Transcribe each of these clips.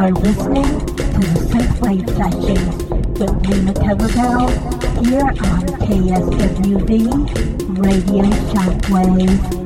are listening to the Synthwave Sessions with Luna Coverdale here on KSWV Radio Shockwave.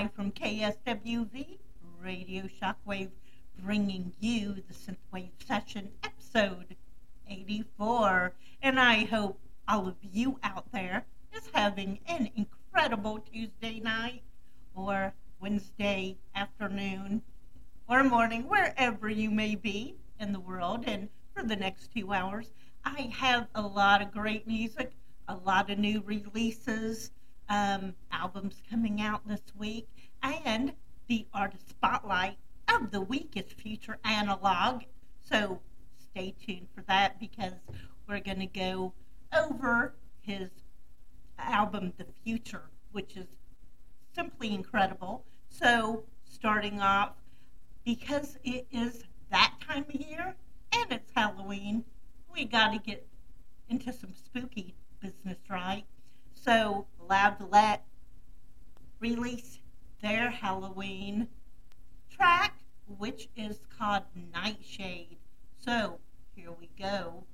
Live from KSWV Radio Shockwave, bringing you the Synthwave Session episode 84. And I hope all of you out there is having an incredible Tuesday night or Wednesday afternoon or morning, wherever you may be in the world. And for the next two hours, I have a lot of great music, a lot of new releases, um, albums coming out this week, and the artist spotlight of the week is Future Analog. So stay tuned for that because we're going to go over his album, The Future, which is simply incredible. So, starting off, because it is that time of year and it's Halloween, we got to get into some spooky business, right? So, Lavallette release their Halloween track, which is called Nightshade. So, here we go.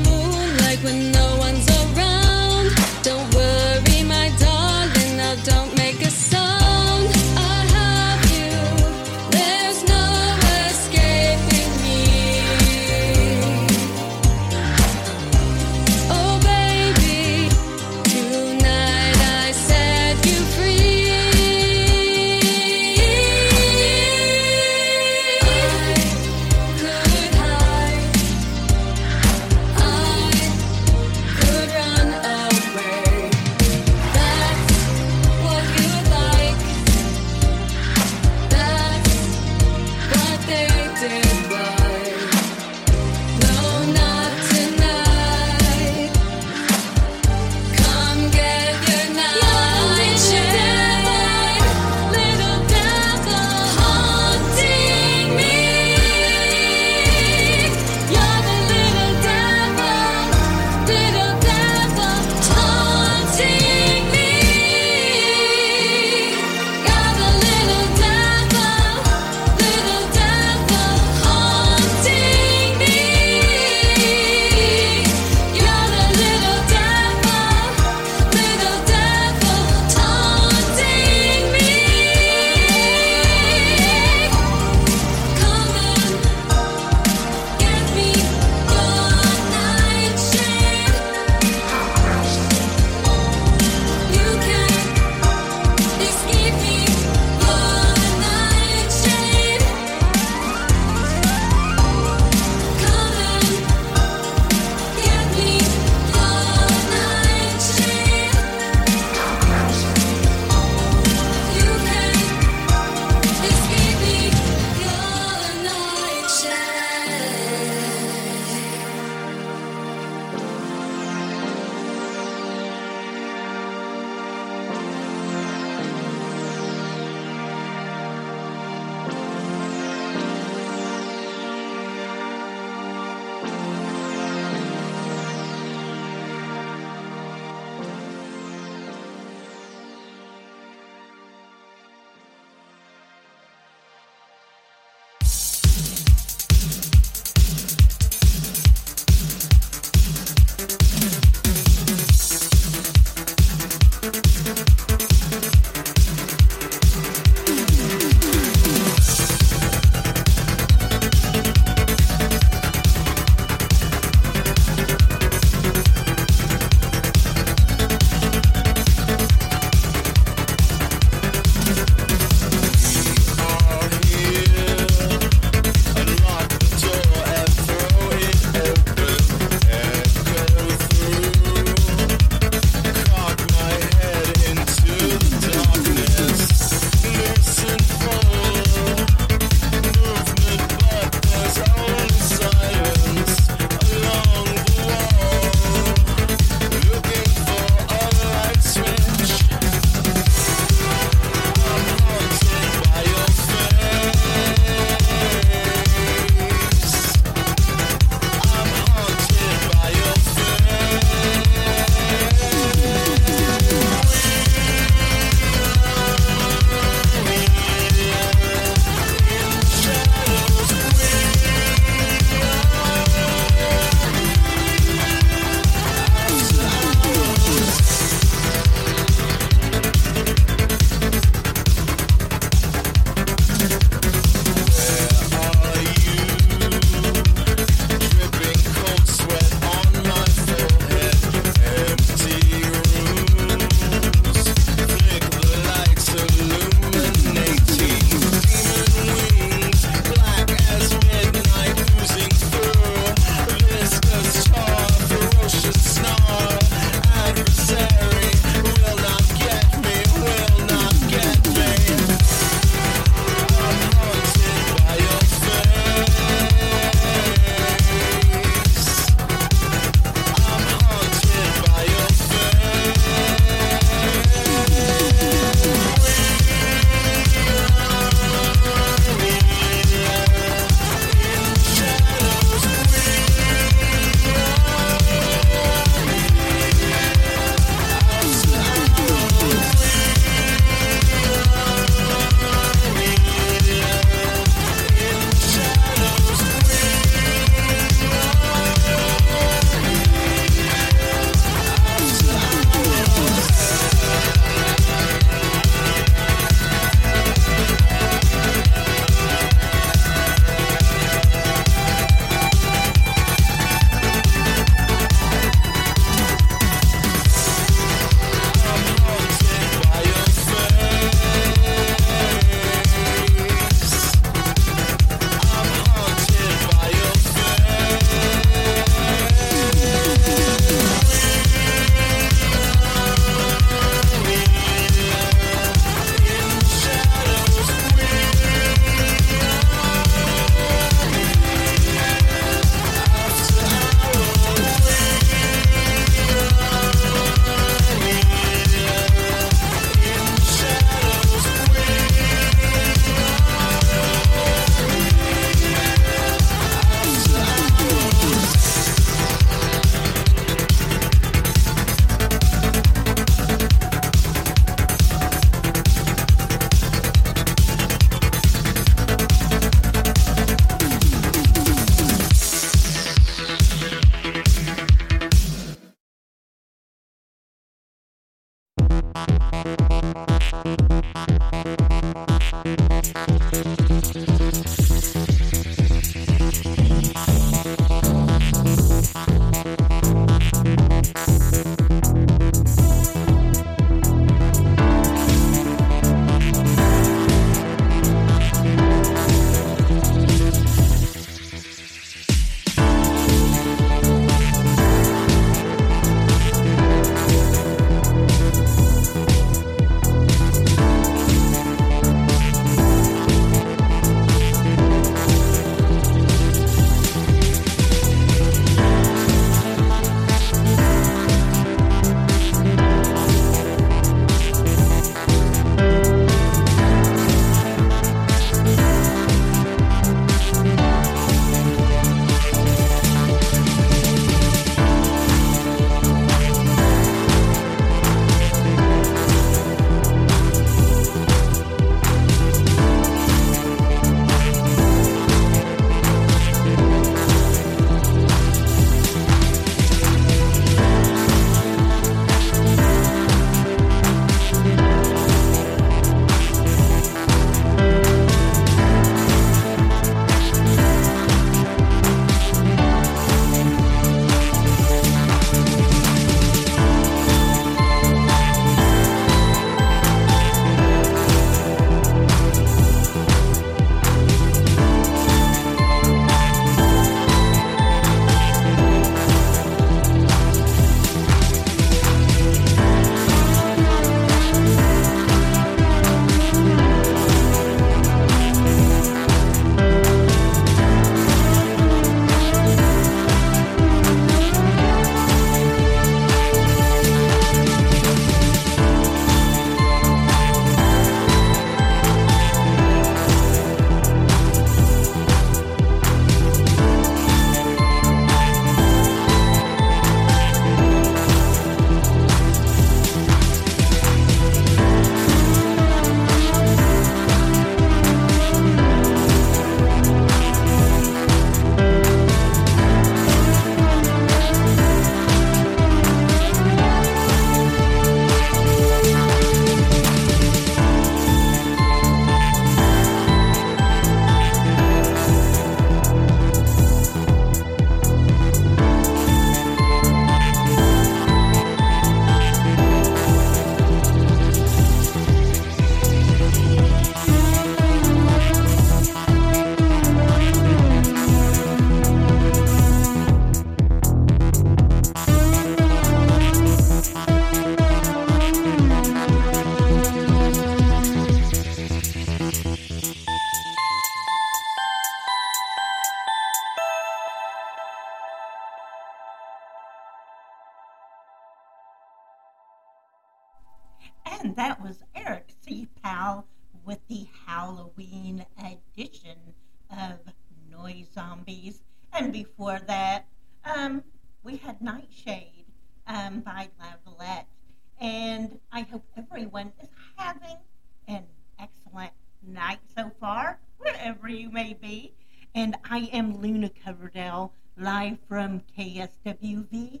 KSWV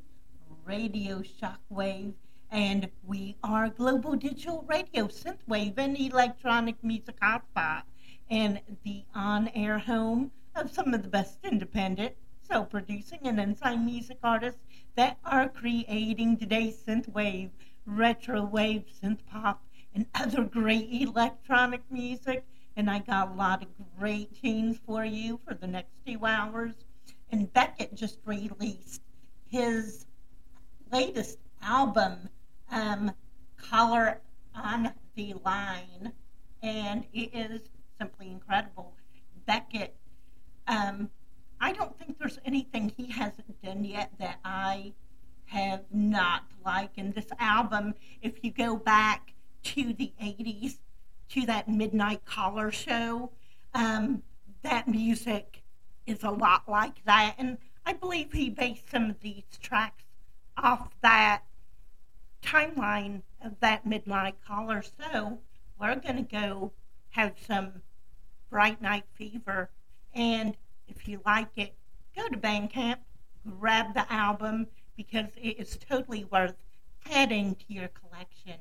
Radio Shockwave. And we are global digital radio, synthwave, and electronic music hotspot, and the on air home of some of the best independent, self producing, and ensign music artists that are creating today's synthwave, retro wave, synth pop, and other great electronic music. And I got a lot of great tunes for you for the next two hours. And Beckett just released his latest album, um, Color on the Line, and it is simply incredible. Beckett, um, I don't think there's anything he hasn't done yet that I have not liked. And this album, if you go back to the 80s, to that Midnight Caller show, um, that music is a lot like that. And I believe he based some of these tracks off that timeline of that Midnight Caller. So we're going to go have some Bright Night Fever. And if you like it, go to Bandcamp, grab the album because it is totally worth adding to your collection.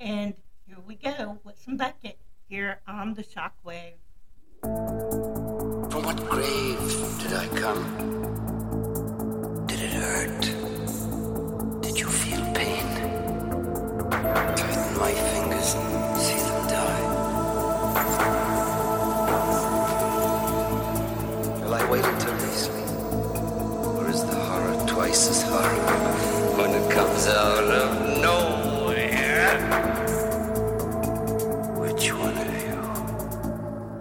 And here we go with some Beckett here on the Shockwave. What grave did I come? Did it hurt? Did you feel pain? Tighten my fingers and see them die. Will I wait until they sleep? Or is the horror twice as horrible when it comes out of nowhere? Which one of you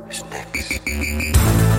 is next?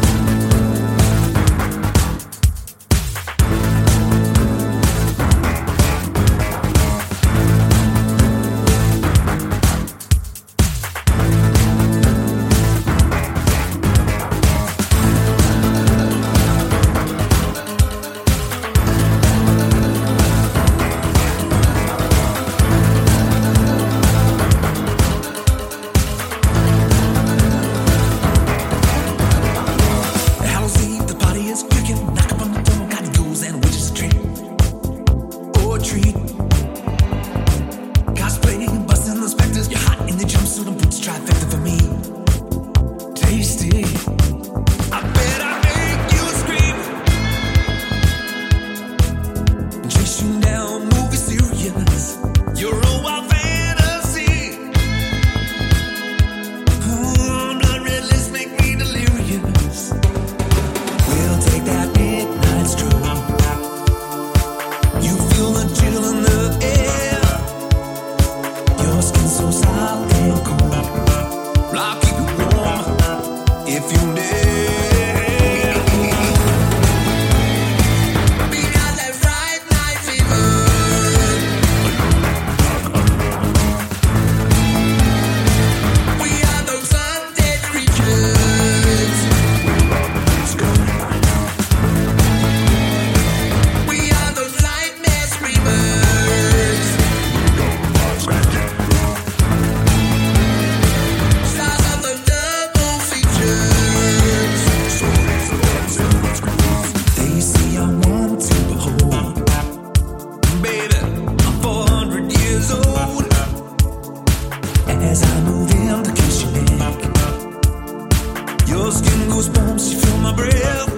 Your skin goosebumps, you feel my breath.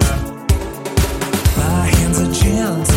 My hands are gentle.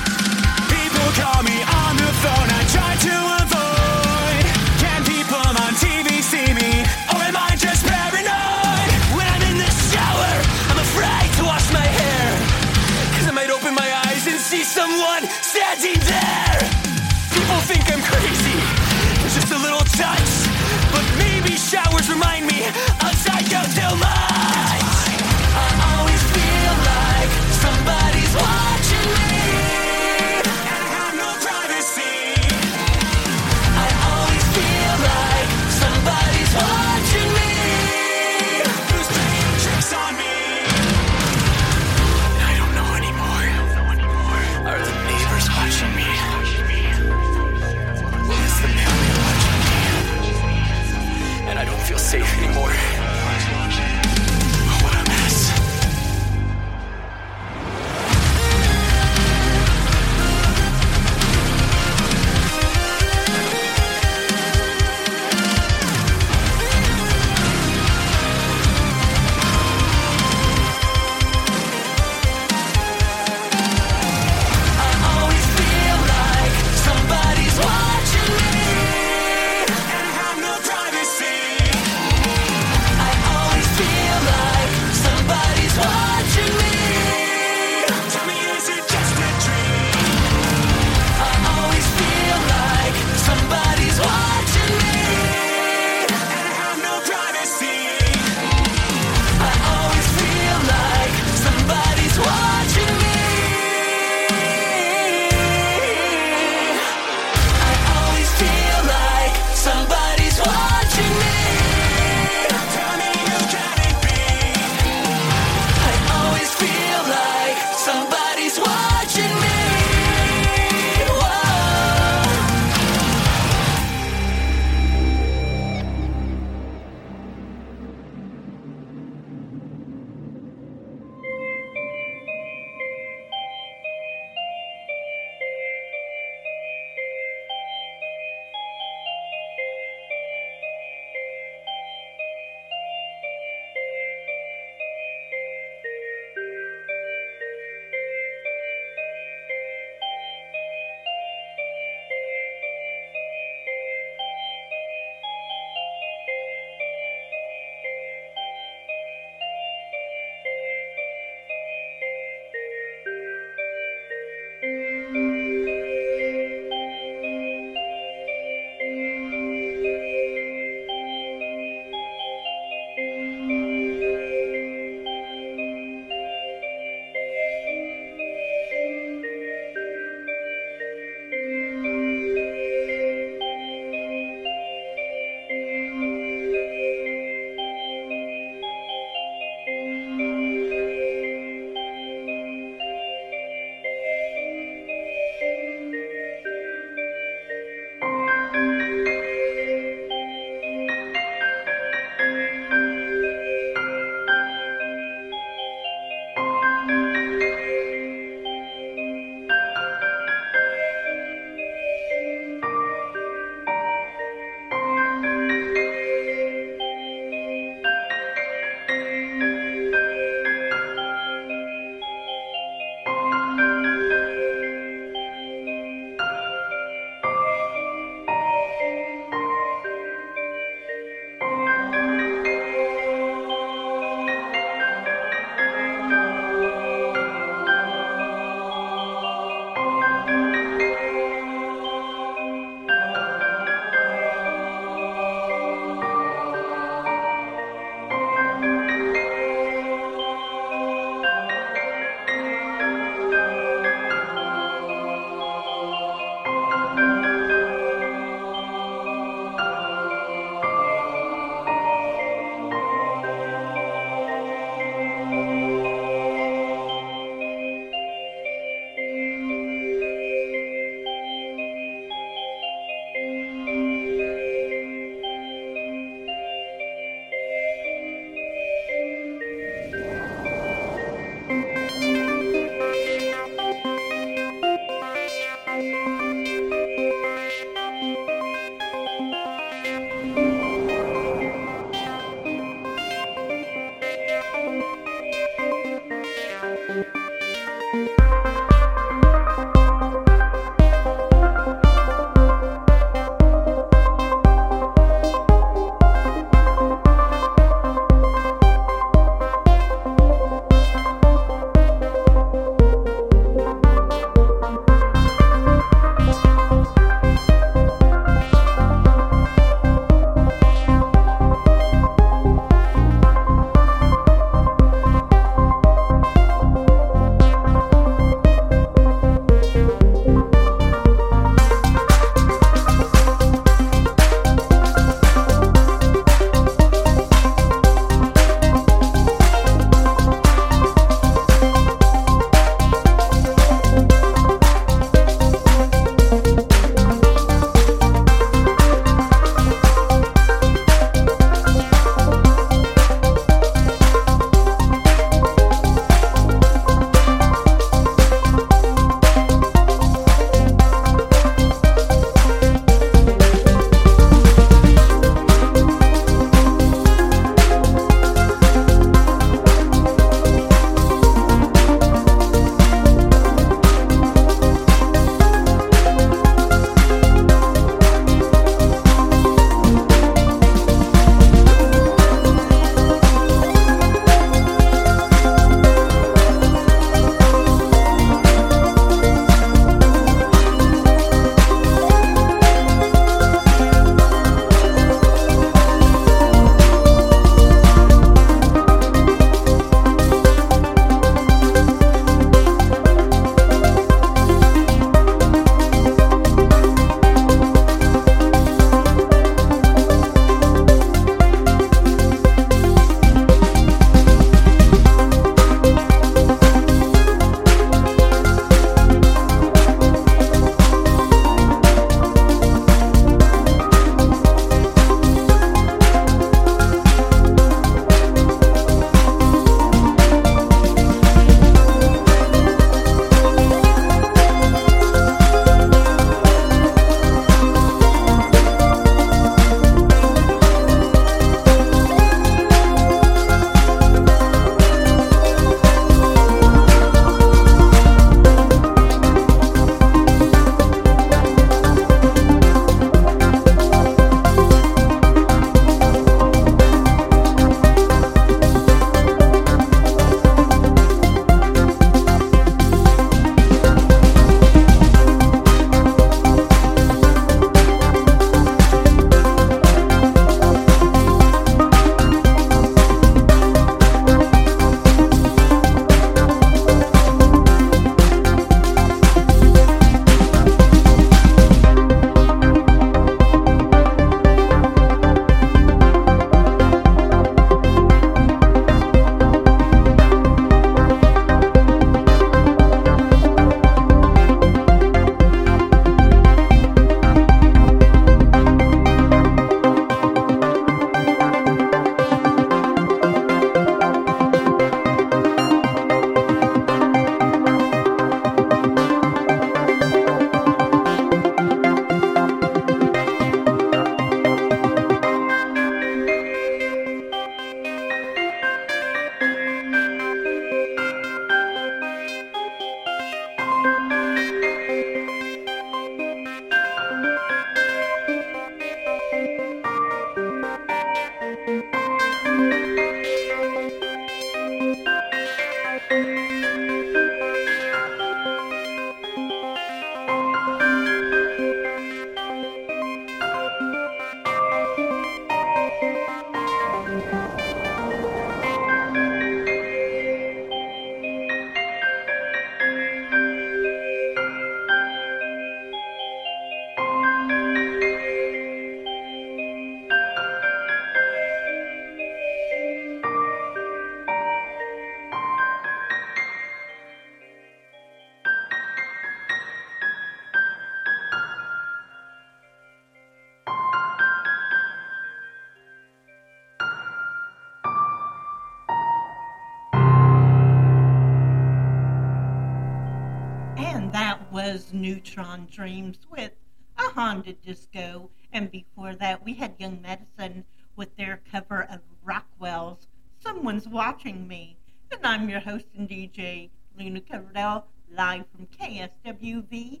Was Neutron Dreams with a Honda Disco. And before that, we had Young Medicine with their cover of Rockwell's Someone's Watching Me. And I'm your host and DJ, Luna Coverdale, live from KSWV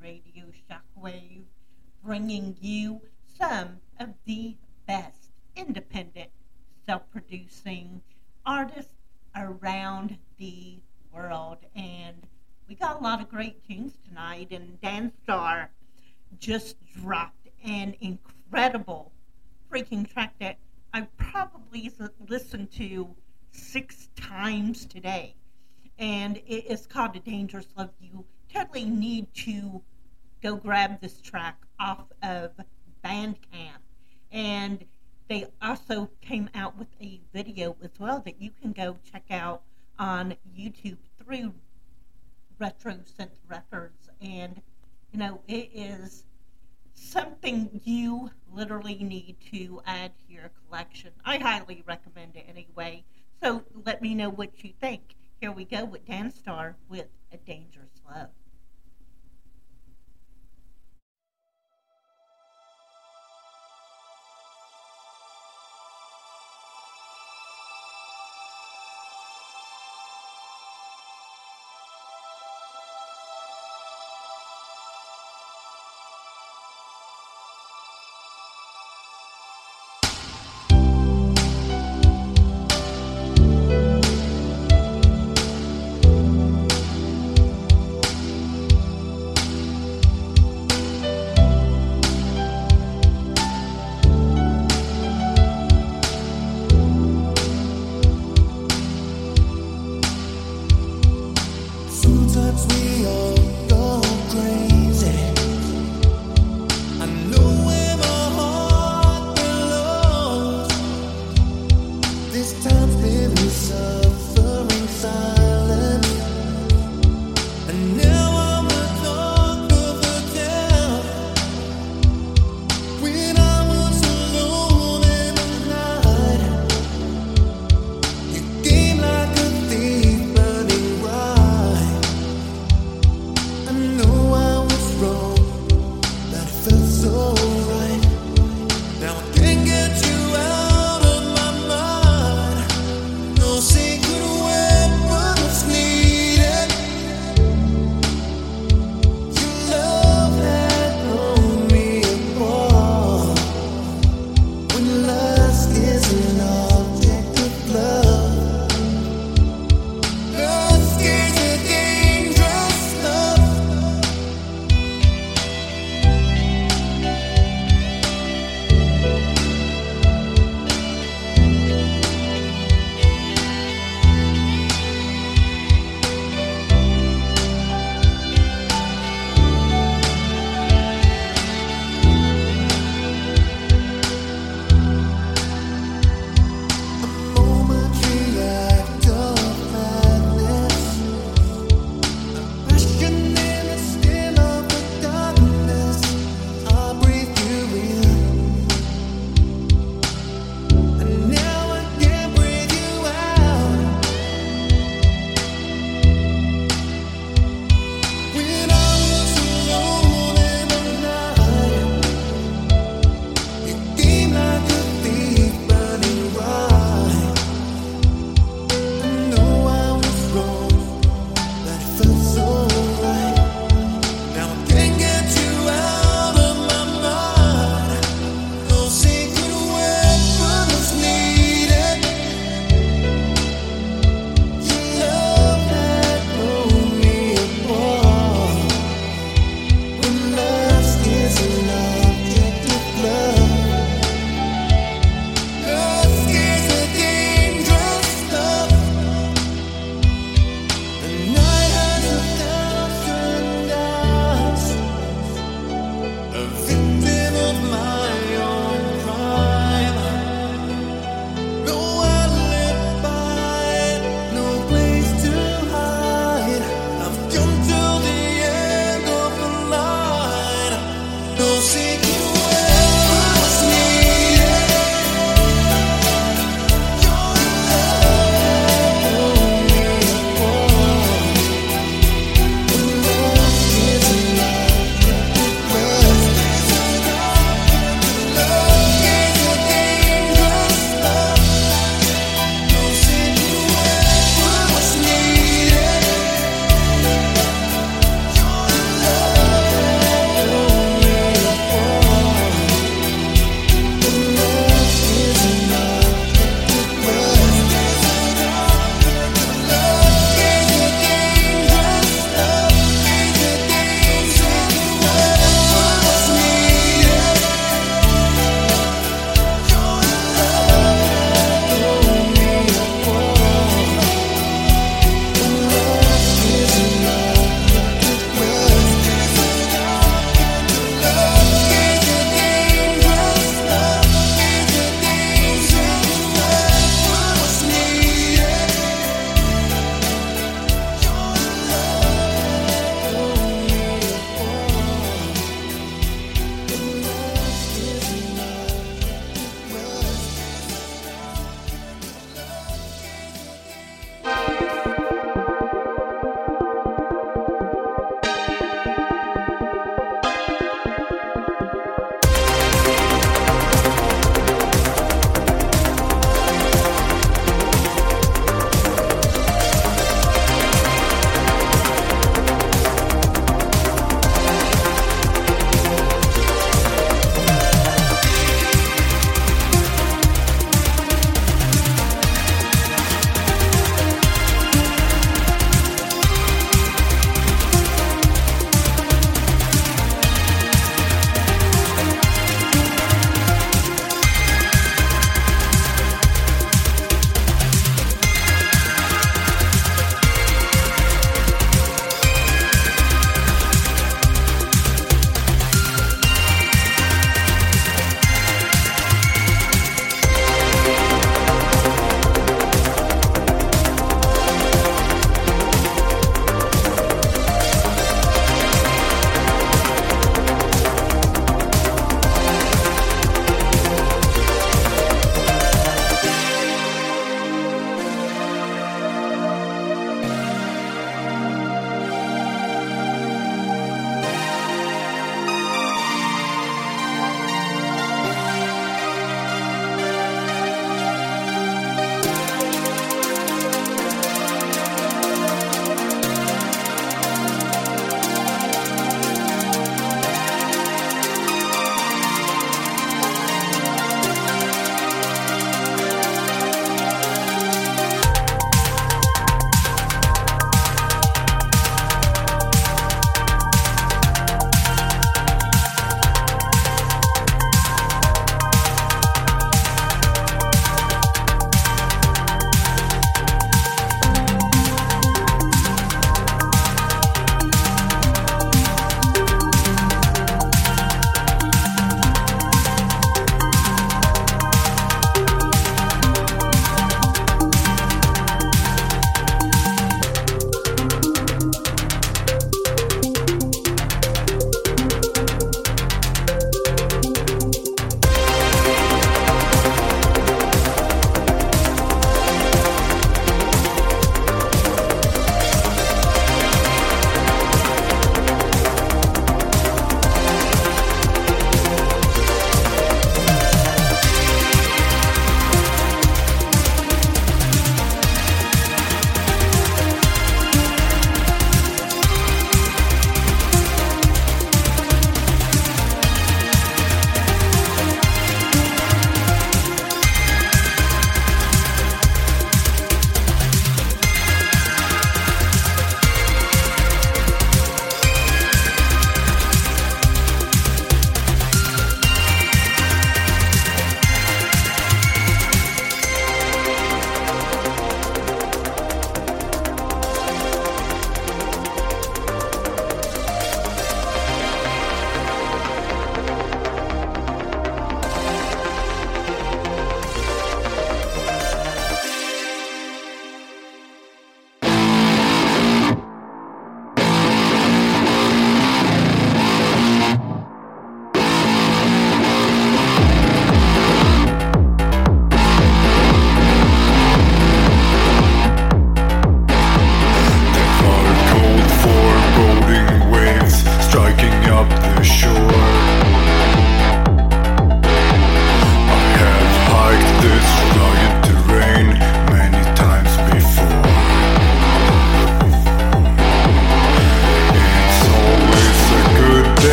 Radio Shockwave, bringing you some of the best independent, self producing artists around the world. And we got a lot of great and Danstar just dropped an incredible freaking track that I probably listened to six times today. And it is called A Dangerous Love. You totally need to go grab this track off of Bandcamp. And they also came out with a video as well that you can go check out on YouTube through Retro Synth Records. And, you know, it is something you literally need to add to your collection. I highly recommend it anyway. So let me know what you think. Here we go with Dan Danstar with A Dangerous Love.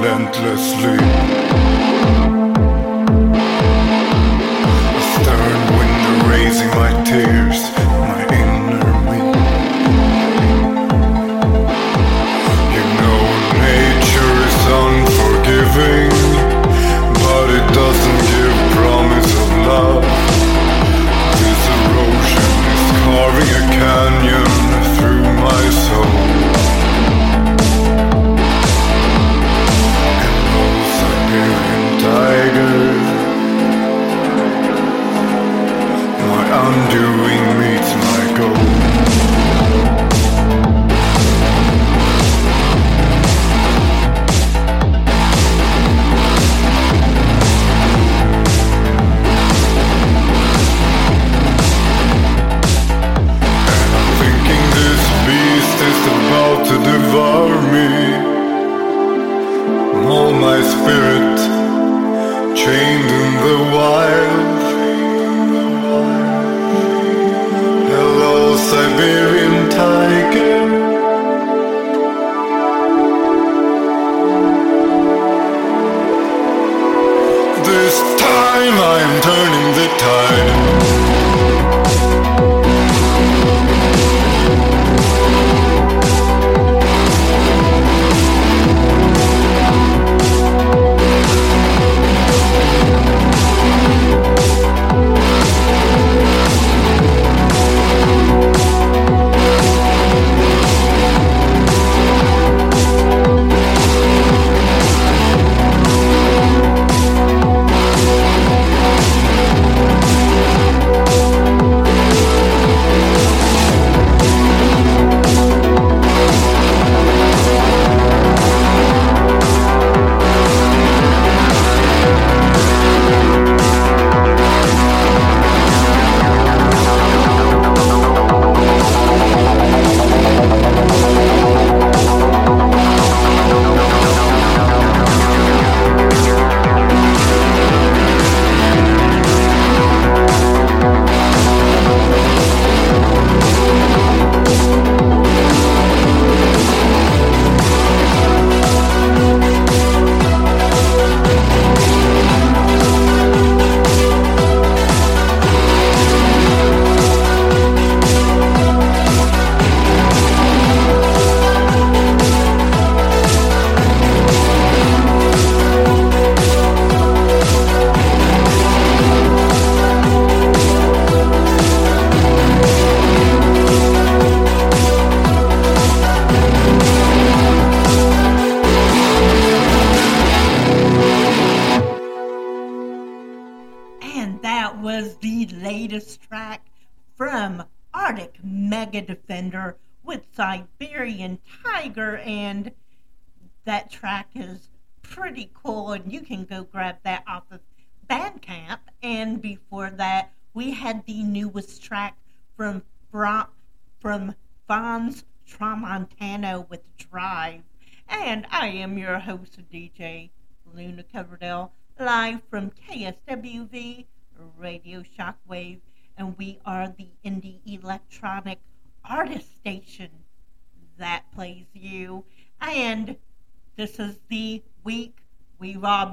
Relentlessly.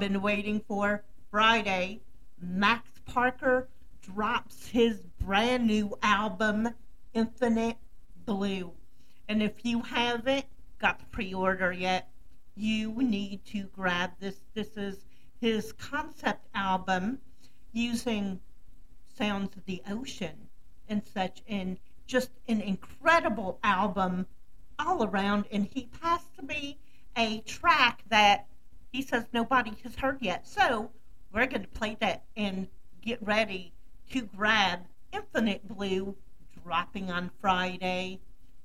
Been waiting for. Friday, Max Parker drops his brand new album, Infinite Blue. And if you haven't got the pre order yet, you need to grab this. This is his concept album using sounds of the ocean and such, and just an incredible album all around. And he passed me a track that he says nobody has heard yet. So we're going to play that and get ready to grab Infinite Blue dropping on Friday.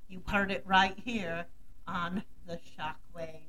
You heard it right here on the Shockwave.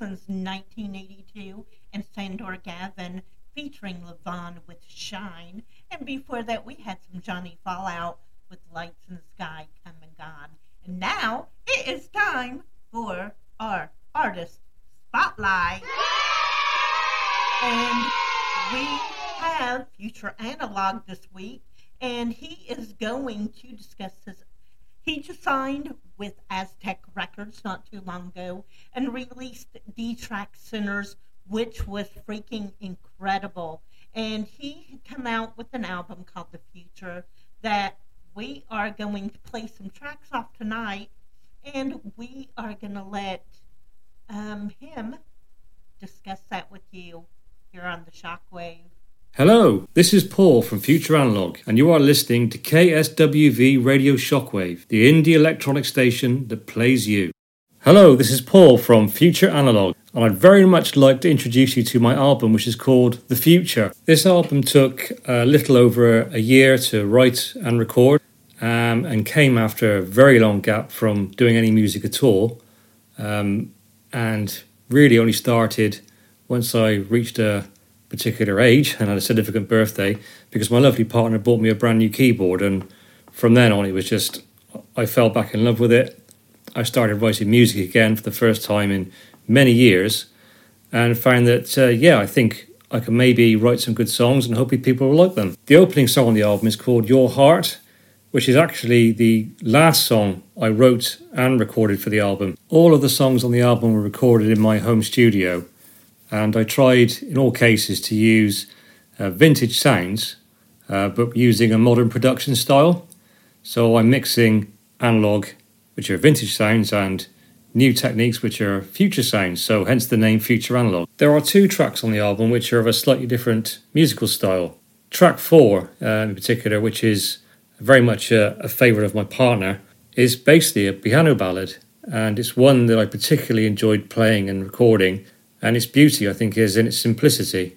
Horizons 1982 and Sandor Gavin featuring Levon with Shine. And before that, we had some Johnny Fallout with Lights in the Sky Come and Gone. And now it is time for our artist spotlight. And we have Future Analog this week, and he is going to discuss his. He just signed Not too long ago and released D Track Sinners, which was freaking incredible. And he had come out with an album called The Future that we are going to play some tracks off tonight, and we are going to let um, him discuss that with you here on the Shockwave. Hello, this is Paul from Future Analog, and you are listening to KSWV Radio Shockwave, the indie electronic station that plays you. Hello, this is Paul from Future Analog, and I'd very much like to introduce you to my album, which is called The Future. This album took a little over a year to write and record, um, and came after a very long gap from doing any music at all, um, and really only started once I reached a particular age and had a significant birthday because my lovely partner bought me a brand new keyboard and from then on it was just I fell back in love with it. I started writing music again for the first time in many years and found that uh, yeah I think I can maybe write some good songs and hopefully people will like them. The opening song on the album is called Your Heart which is actually the last song I wrote and recorded for the album. All of the songs on the album were recorded in my home studio and I tried in all cases to use uh, vintage sounds uh, but using a modern production style. So I'm mixing analog, which are vintage sounds, and new techniques, which are future sounds, so hence the name Future Analog. There are two tracks on the album which are of a slightly different musical style. Track four, uh, in particular, which is very much a, a favourite of my partner, is basically a piano ballad, and it's one that I particularly enjoyed playing and recording and its beauty, I think, is in its simplicity.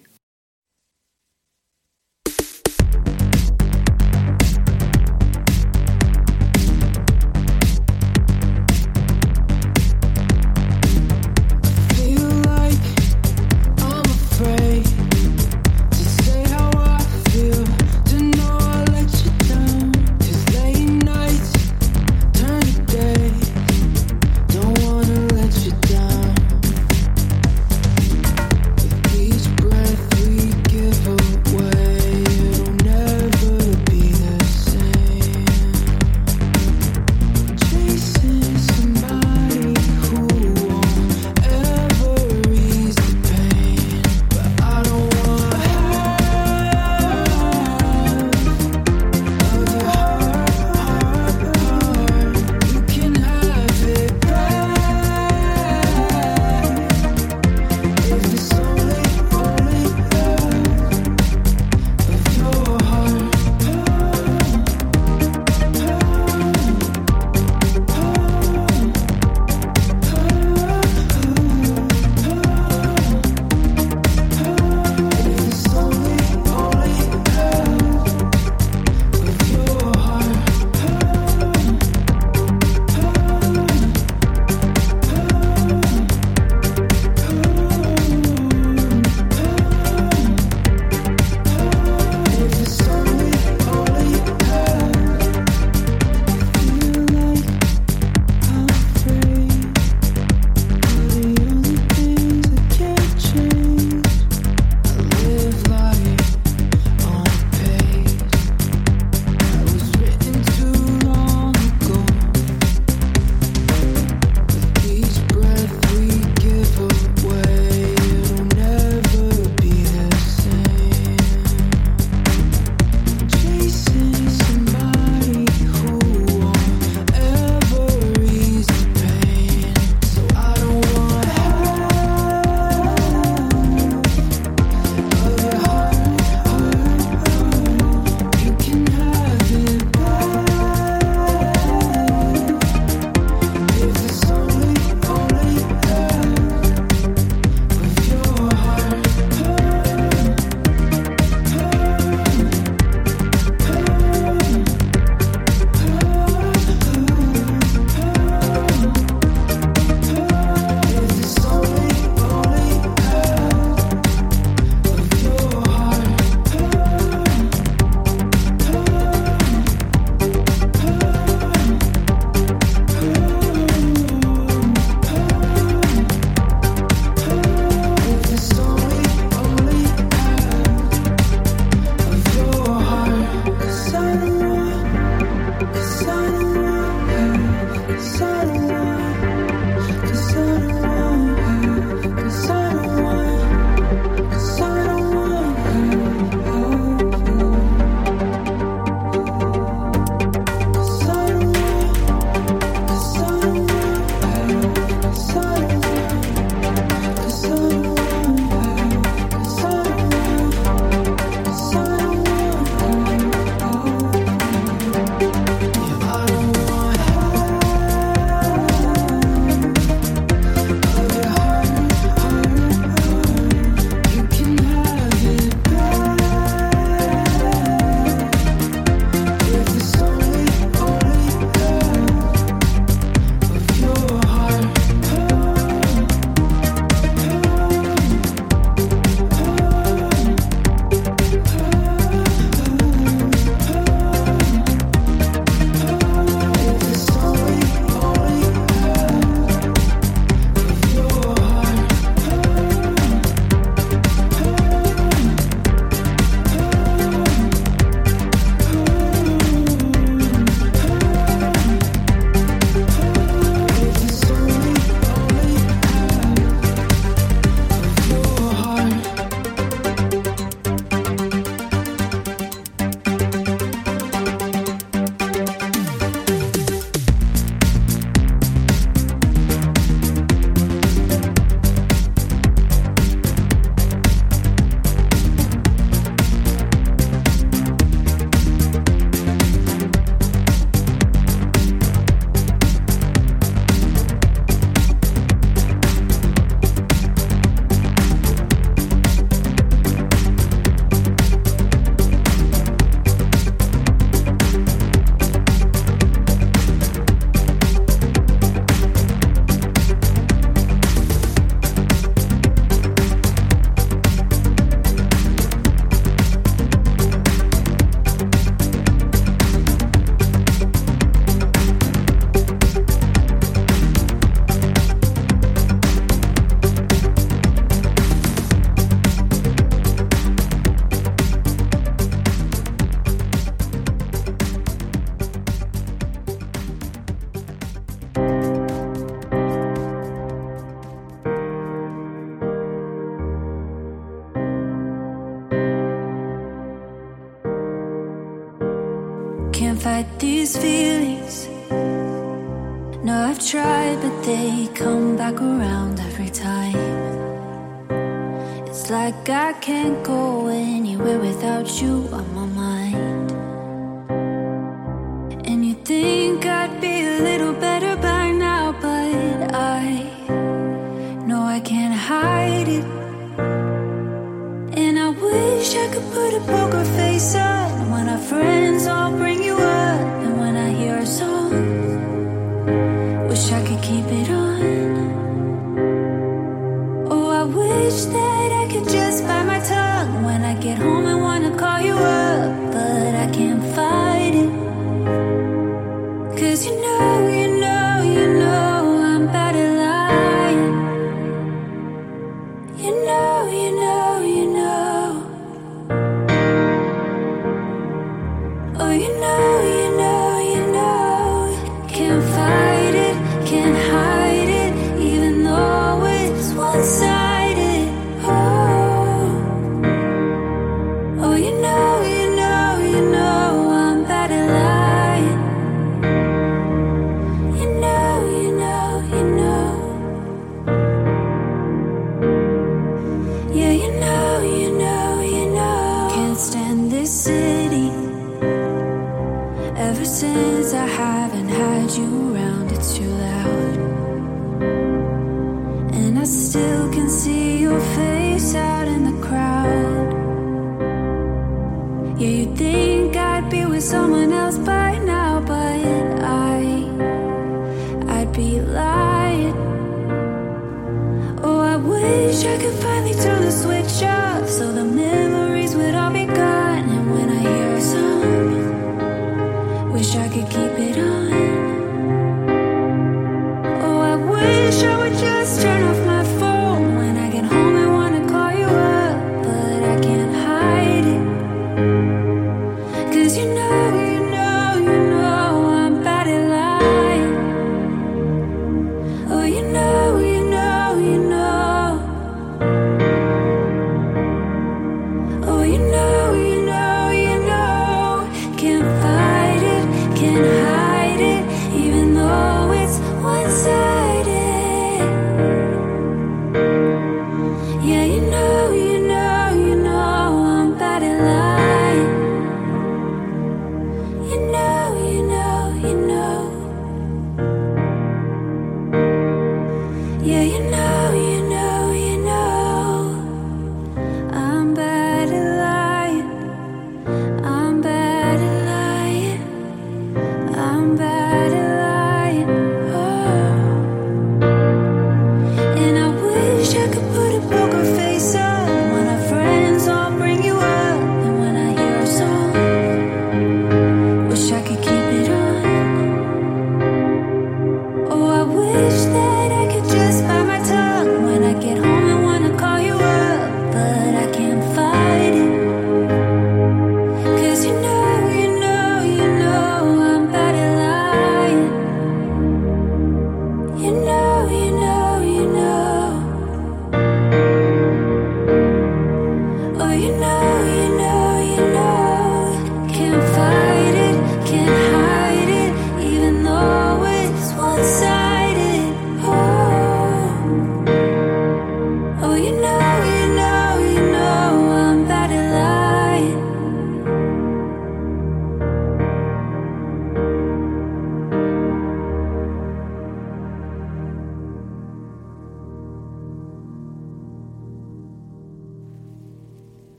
Wish I could keep it on.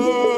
Oh.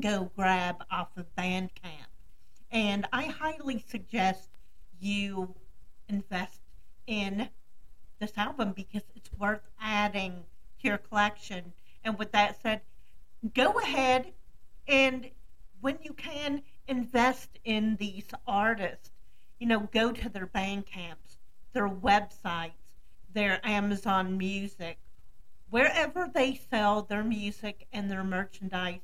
Go grab off of Bandcamp. And I highly suggest you invest in this album because it's worth adding to your collection. And with that said, go ahead and when you can invest in these artists, you know, go to their Bandcamps, their websites, their Amazon Music, wherever they sell their music and their merchandise.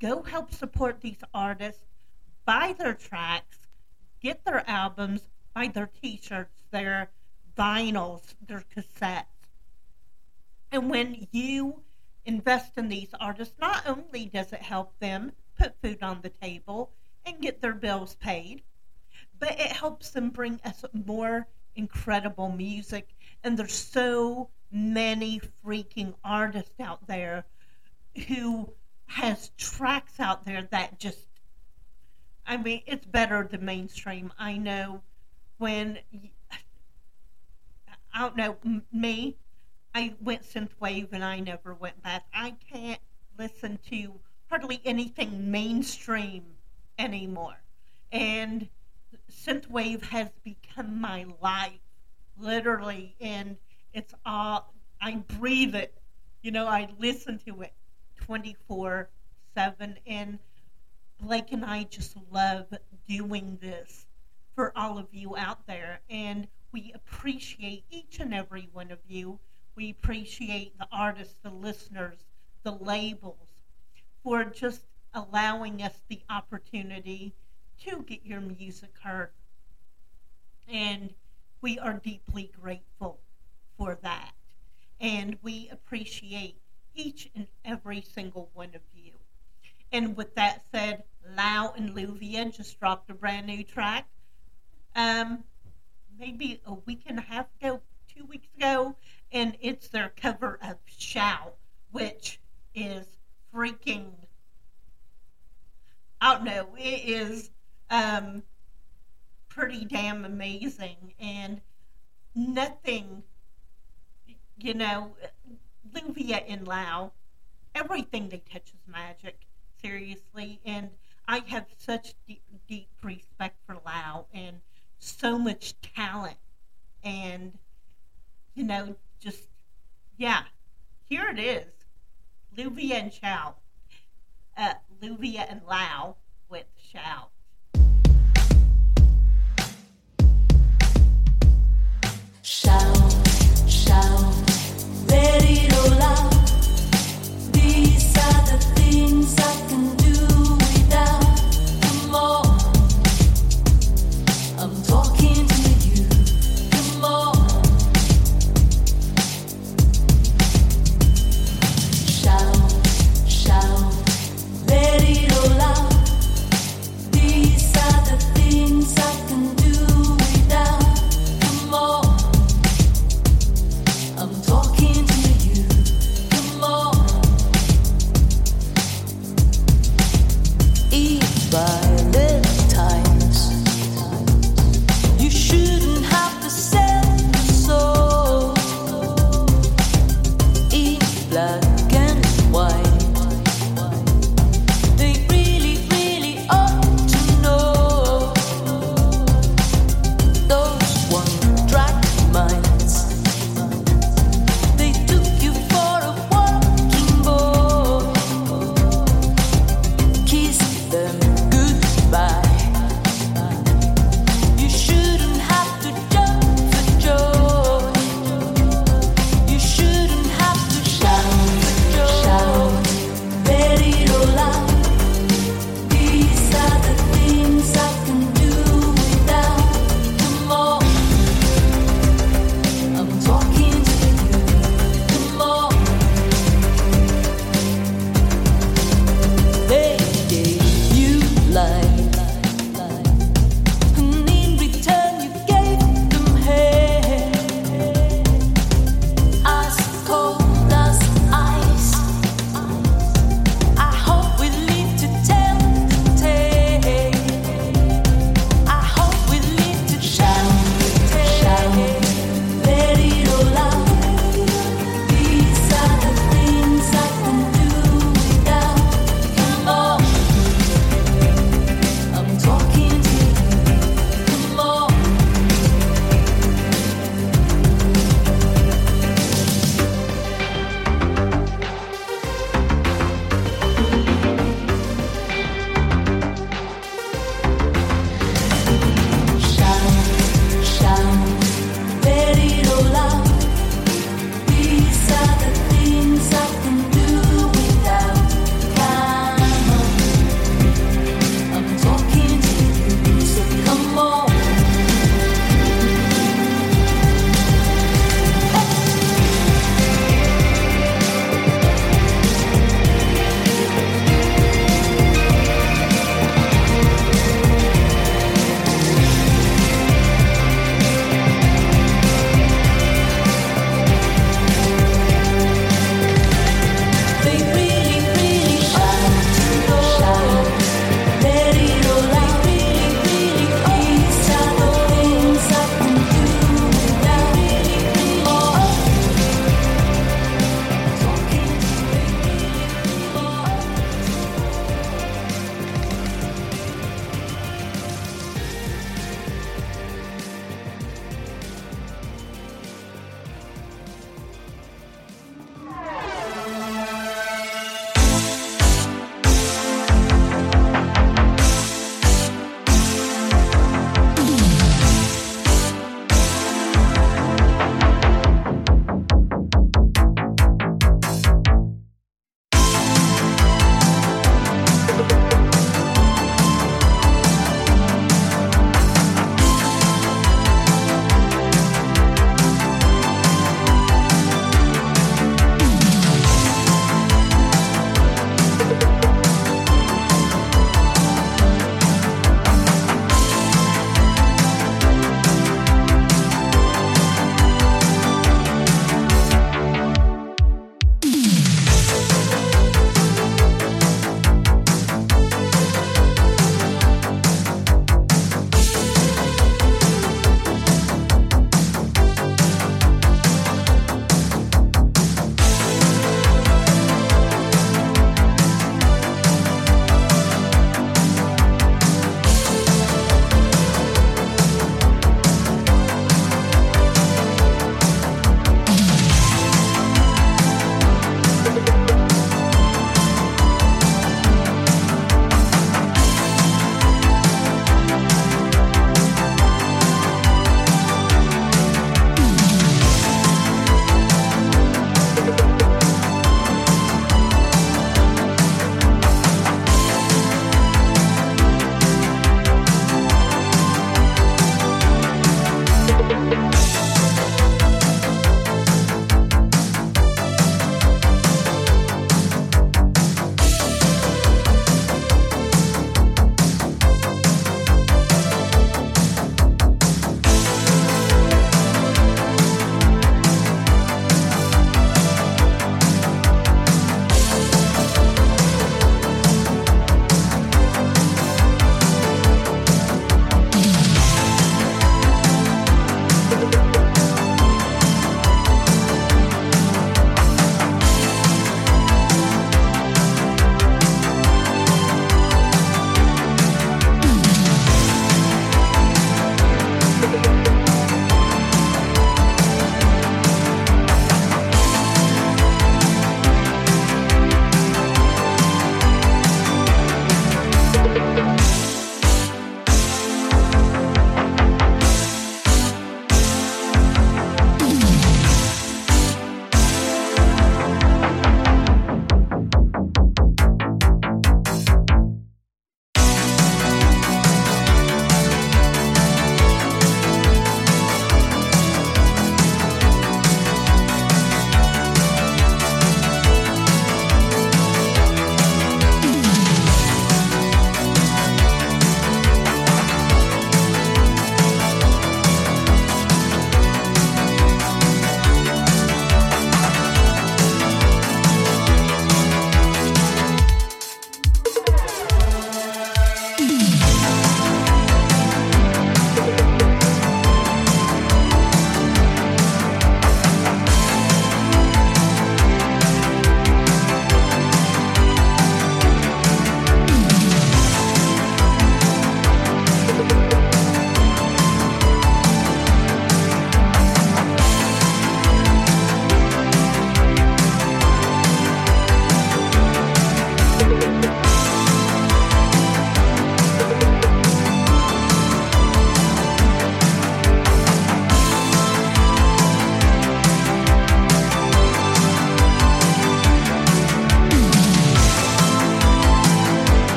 Go help support these artists, buy their tracks, get their albums, buy their t shirts, their vinyls, their cassettes. And when you invest in these artists, not only does it help them put food on the table and get their bills paid, but it helps them bring us more incredible music. And there's so many freaking artists out there who has tracks out there that just I mean, it's better than mainstream. I know when, I don't know me. I went synthwave and I never went back. I can't listen to hardly anything mainstream anymore, and synthwave has become my life, literally, and it's all I breathe it You know, I listen to it 24 7, and Blake and I just love doing this for all of you out there. And we appreciate each and every one of you. We appreciate the artists, the listeners, the labels for just allowing us the opportunity to get your music heard. And we are deeply grateful for that. And we appreciate each and every single one of you. And with that said, Lau and Luvia just dropped a brand new track. Um, maybe a week and a half ago, two weeks ago, and it's their cover of Shout, which is freaking I don't know, it is um pretty damn amazing and nothing you know Luvia and Lau everything they touch is magic seriously. And I have such deep, deep respect for Lau and so much talent. And you know just yeah here it is. Luvia and Chow. Uh, Luvia and Lau with Shout Shout, shout, let it all out. These are the things I can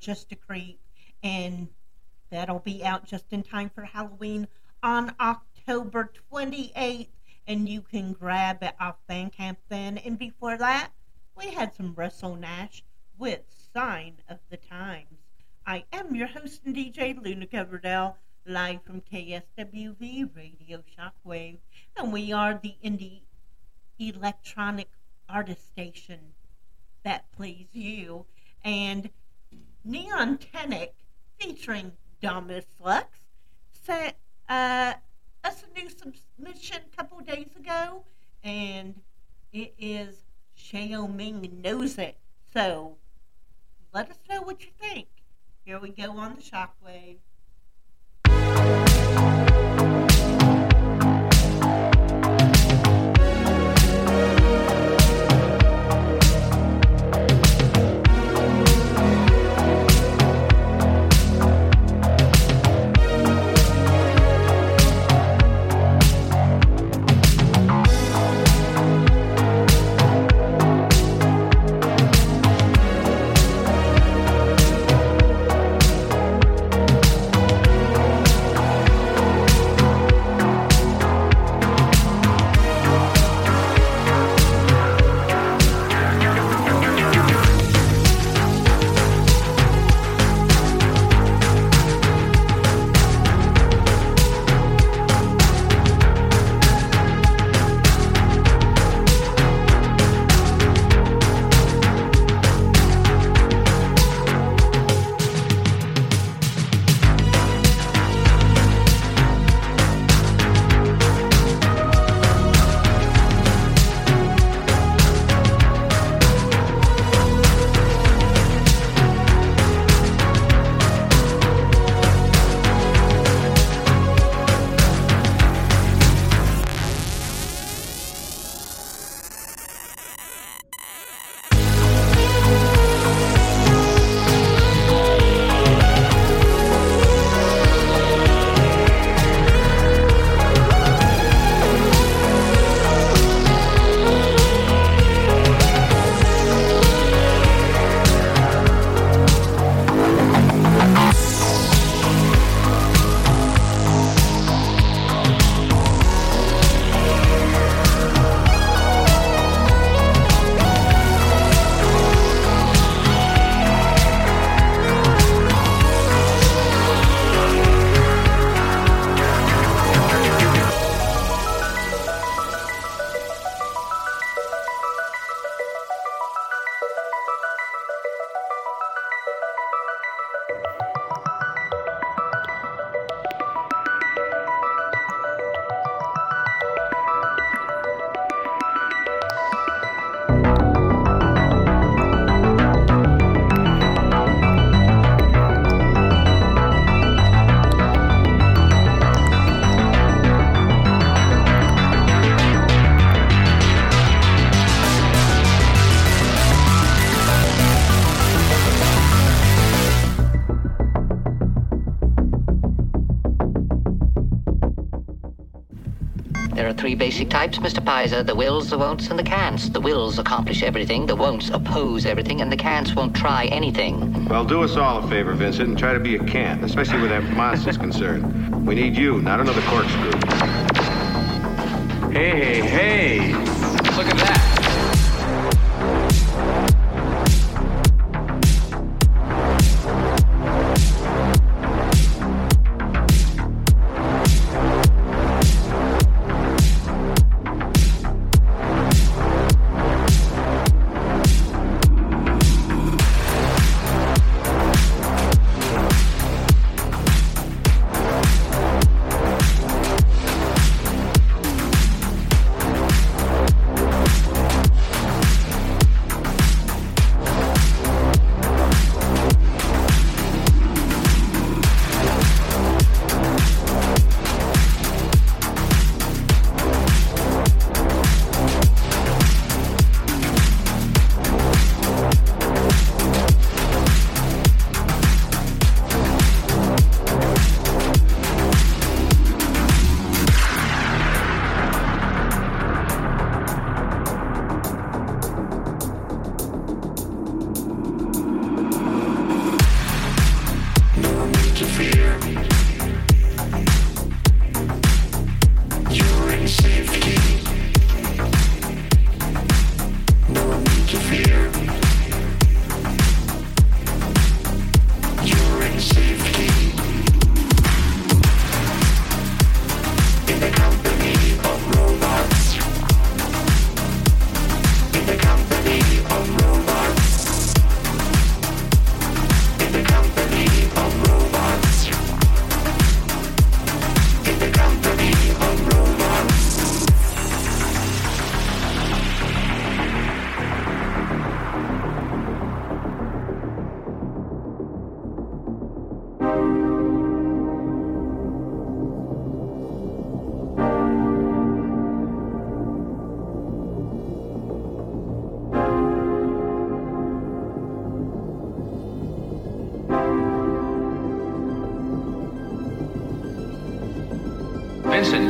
Just a Creep. And that'll be out just in time for Halloween on October 28th. And you can grab it off Bandcamp then. And before that, we had some Russell Nash with Sign of the Times. I am your host and DJ, Luna Coverdale, live from KSWV Radio Shockwave. And we are the indie electronic artist station that plays you. And Neon Tenic featuring Domus Lux sent uh, us a new submission a couple days ago, and it is Shao Ming Knows It. So let us know what you think. Here we go on the shockwave. Three basic types, Mr. Pizer the wills, the won'ts, and the can'ts. The wills accomplish everything, the won'ts oppose everything, and the can'ts won't try anything. Well, do us all a favor, Vincent, and try to be a can't, especially where that monster's concerned. We need you, not another corkscrew. Hey, hey, hey!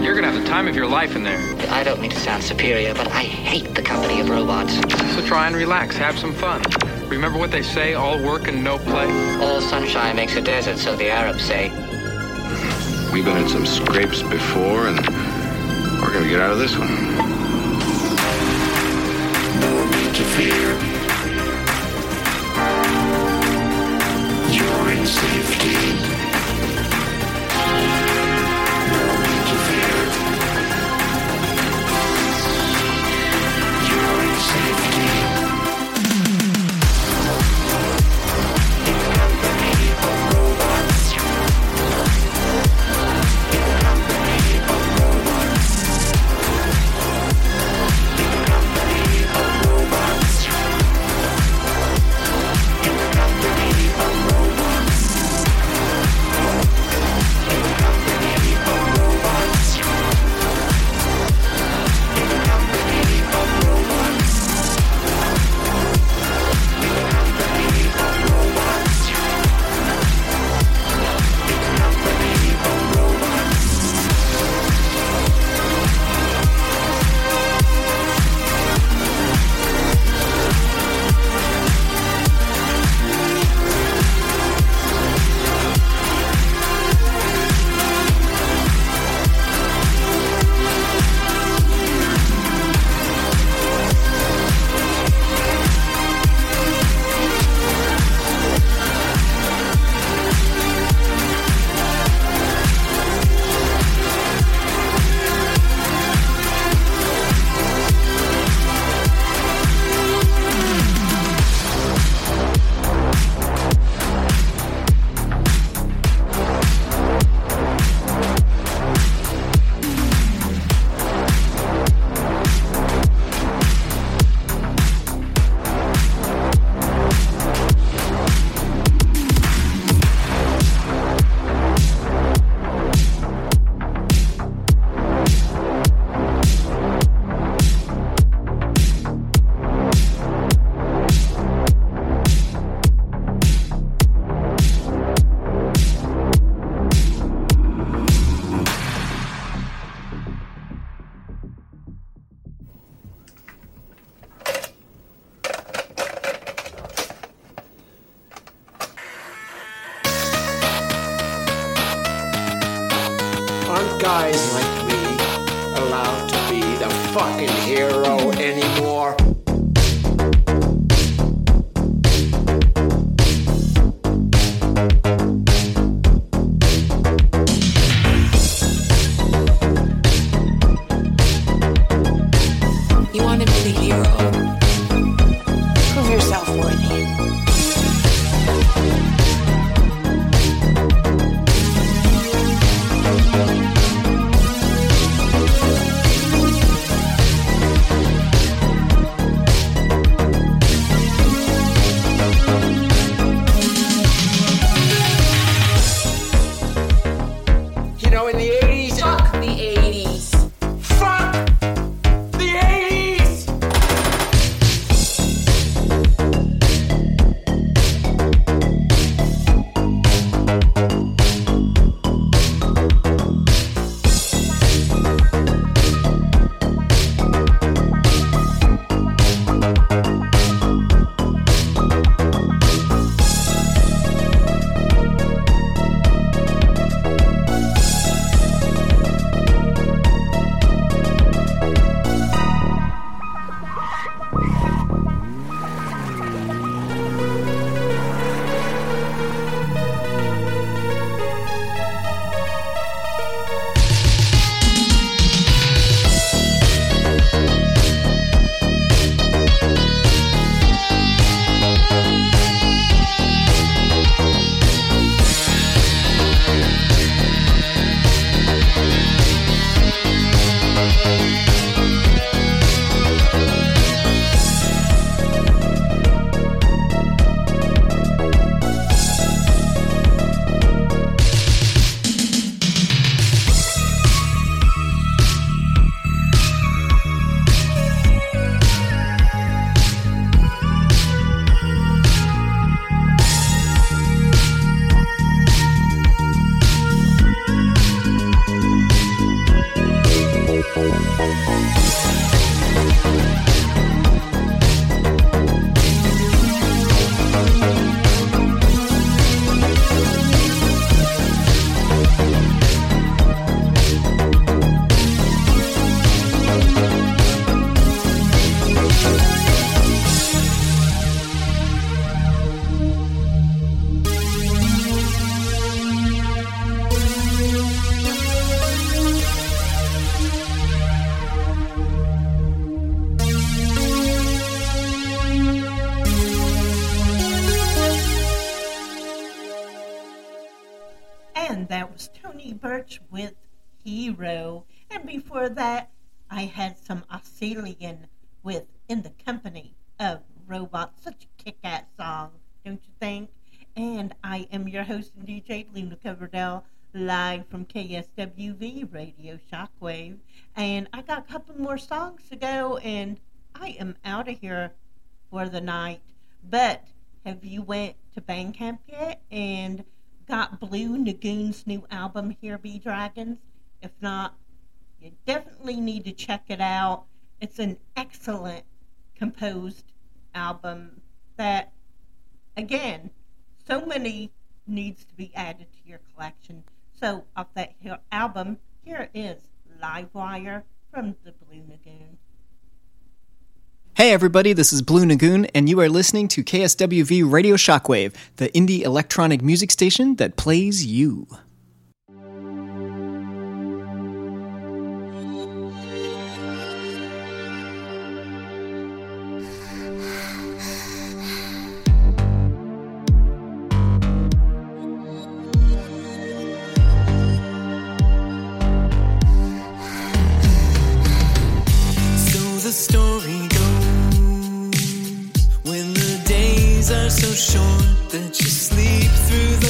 You're gonna have the time of your life in there. I don't mean to sound superior, but I hate the company of robots. So try and relax, have some fun. Remember what they say, all work and no play? All sunshine makes a desert, so the Arabs say. We've been in some scrapes before, and we're gonna get out of this one. No need to fear. You're in safety. Songs to go, and I am out of here for the night. But have you went to Bandcamp yet and got Blue Lagoon's new album, Here Be Dragons? If not, you definitely need to check it out. It's an excellent composed album that, again, so many needs to be added to your collection. So, off that album, here is Livewire from the. Hey everybody, this is Blue Lagoon, and you are listening to KSWV Radio Shockwave, the indie electronic music station that plays you. Short that you sleep through the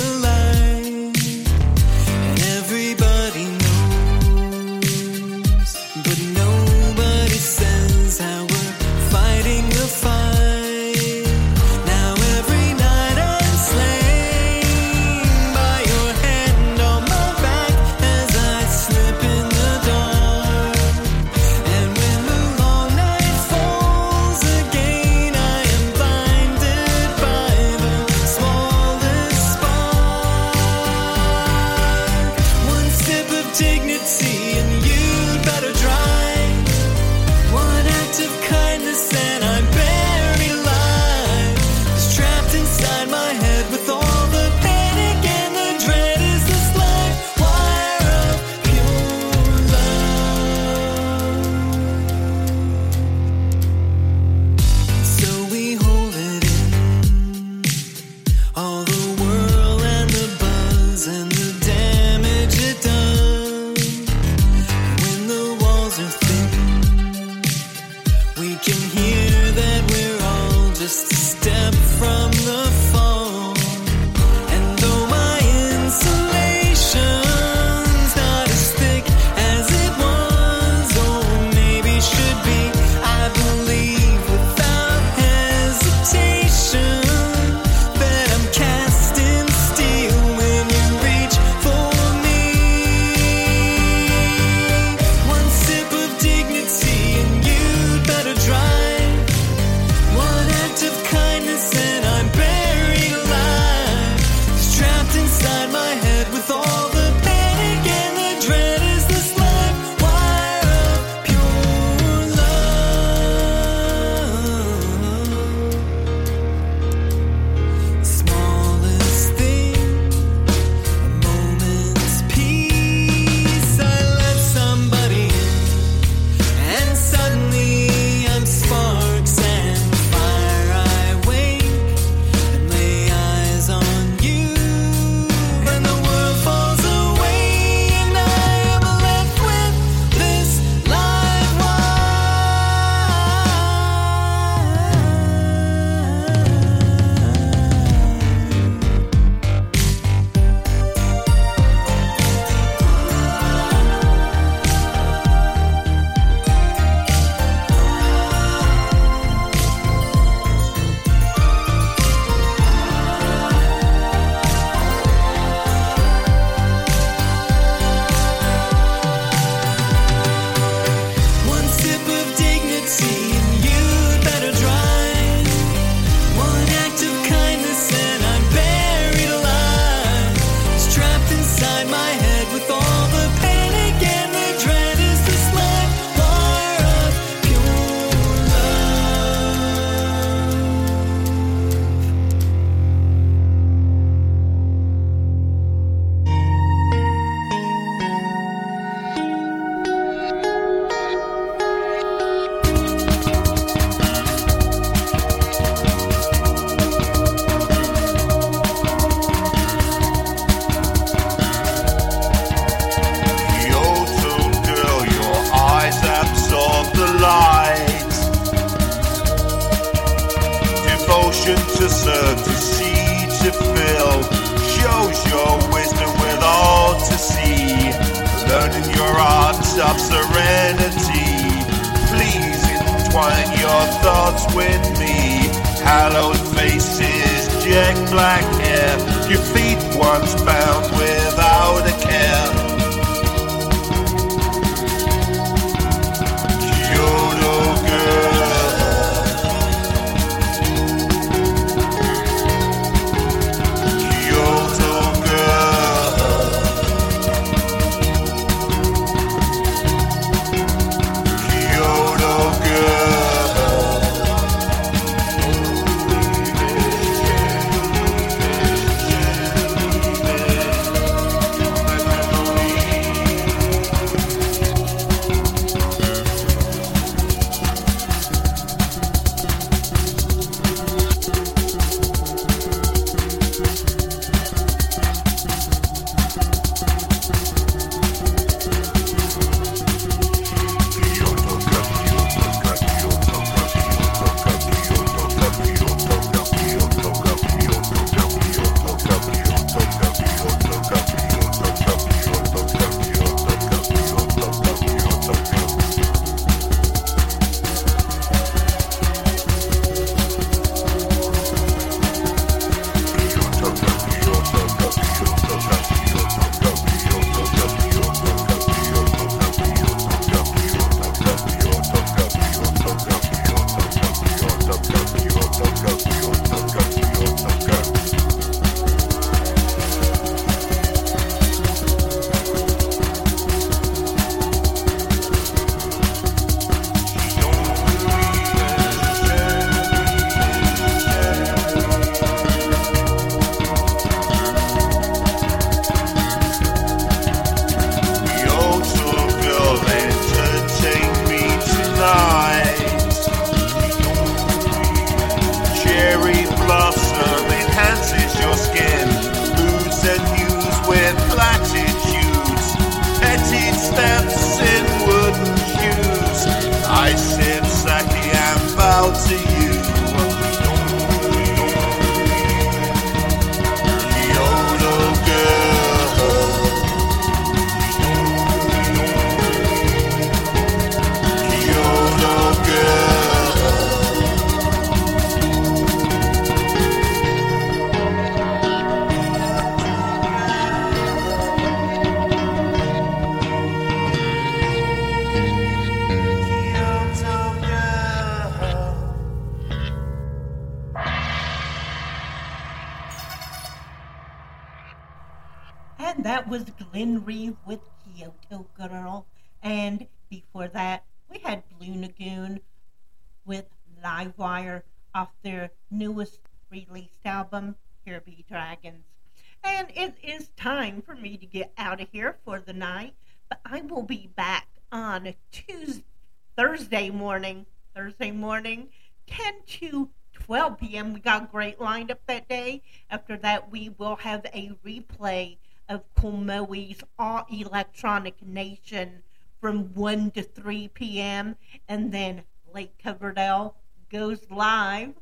morning, Thursday morning, 10 to 12 p.m. We got great lined up that day. After that, we will have a replay of Kumoi's All Electronic Nation from 1 to 3 p.m. And then Lake Coverdale goes live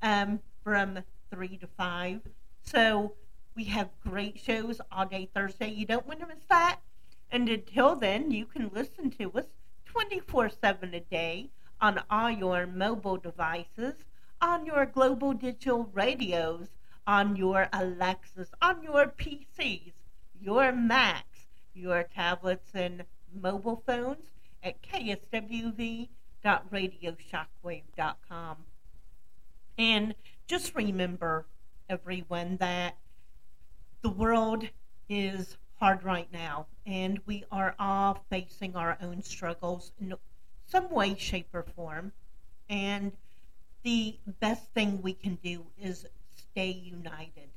um, from 3 to 5. So we have great shows all day Thursday. You don't want to miss that. And until then, you can listen to us 24 7 a day on all your mobile devices, on your global digital radios, on your Alexas, on your PCs, your Macs, your tablets, and mobile phones at kswv.radioshockwave.com. And just remember, everyone, that the world is hard right now, and we are all facing our own struggles in some way, shape, or form. And the best thing we can do is stay united.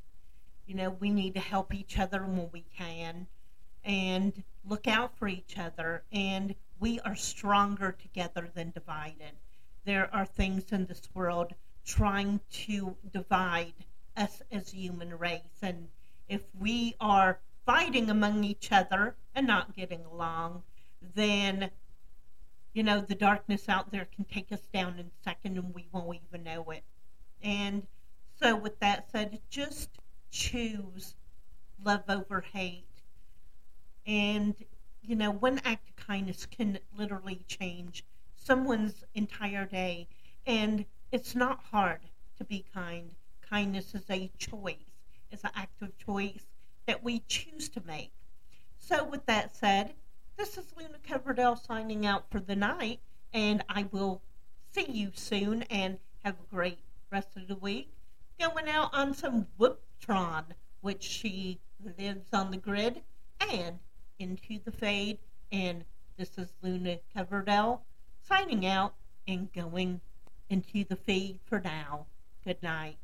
You know, we need to help each other when we can and look out for each other. And we are stronger together than divided. There are things in this world trying to divide us as human race. And if we are fighting among each other and not getting along, then you know the darkness out there can take us down in a second and we won't even know it. And so with that said, just choose love over hate. And you know, one act of kindness can literally change someone's entire day. And it's not hard to be kind. Kindness is a choice, it's an act of choice that we choose to make. So, with that said, this is Luna Coverdale signing out for the night, and I will see you soon and have a great rest of the week. Going out on some Whooptron, which she lives on the grid, and into the fade. And this is Luna Coverdale signing out and going into the feed for now. Good night.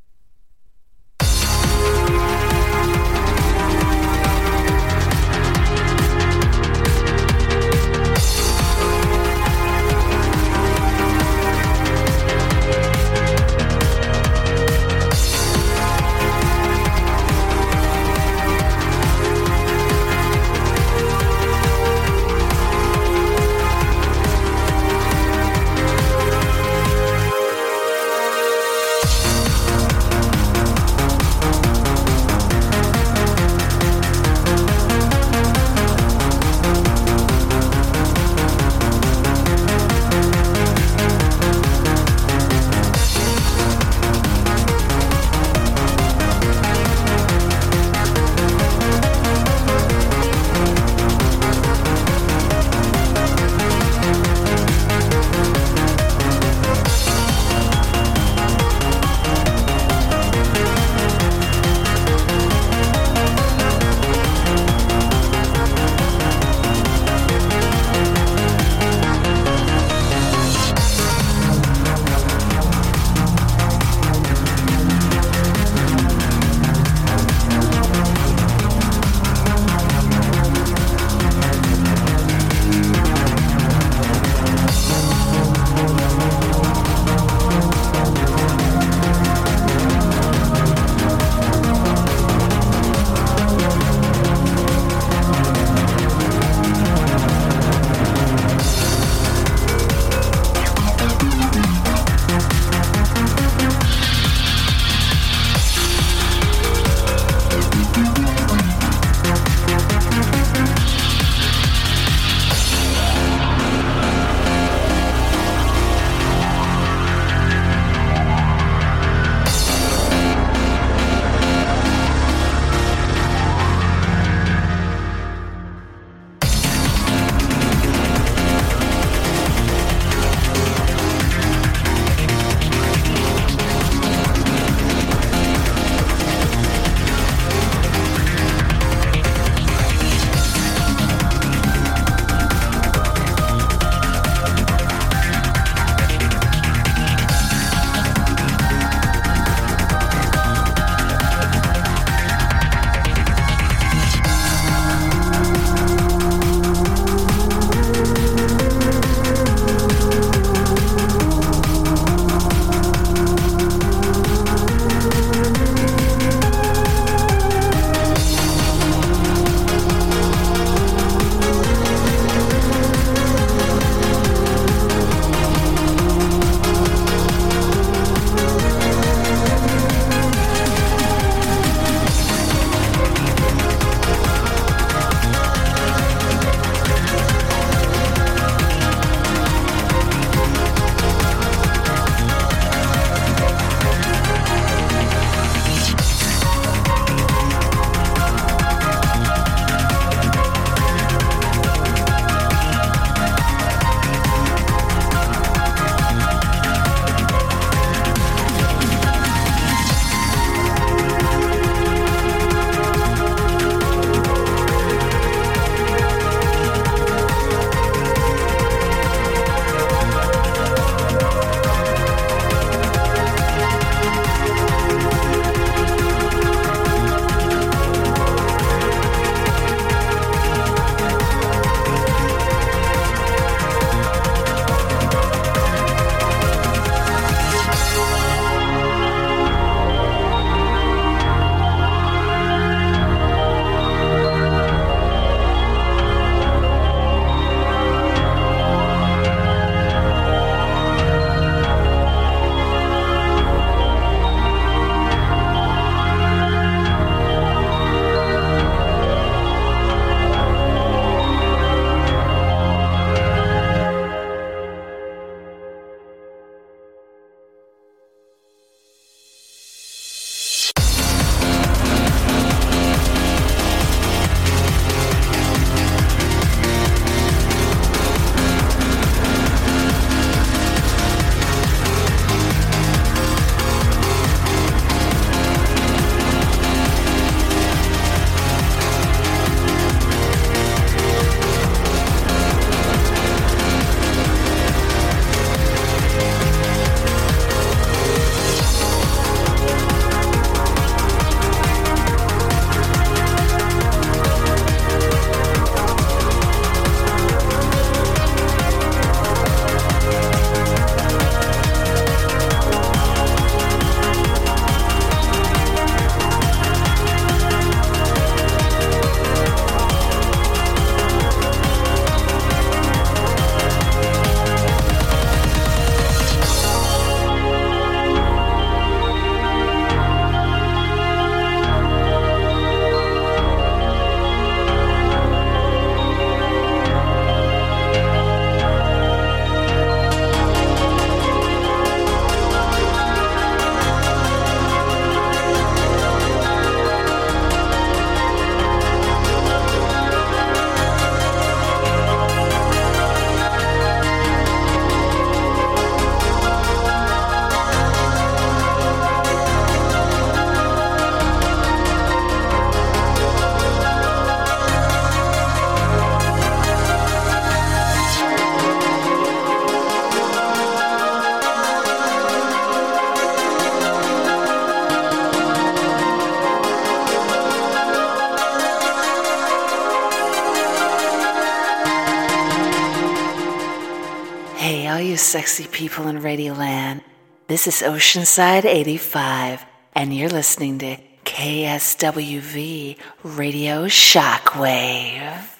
Sexy people in Radioland. This is Oceanside 85, and you're listening to KSWV Radio Shockwave.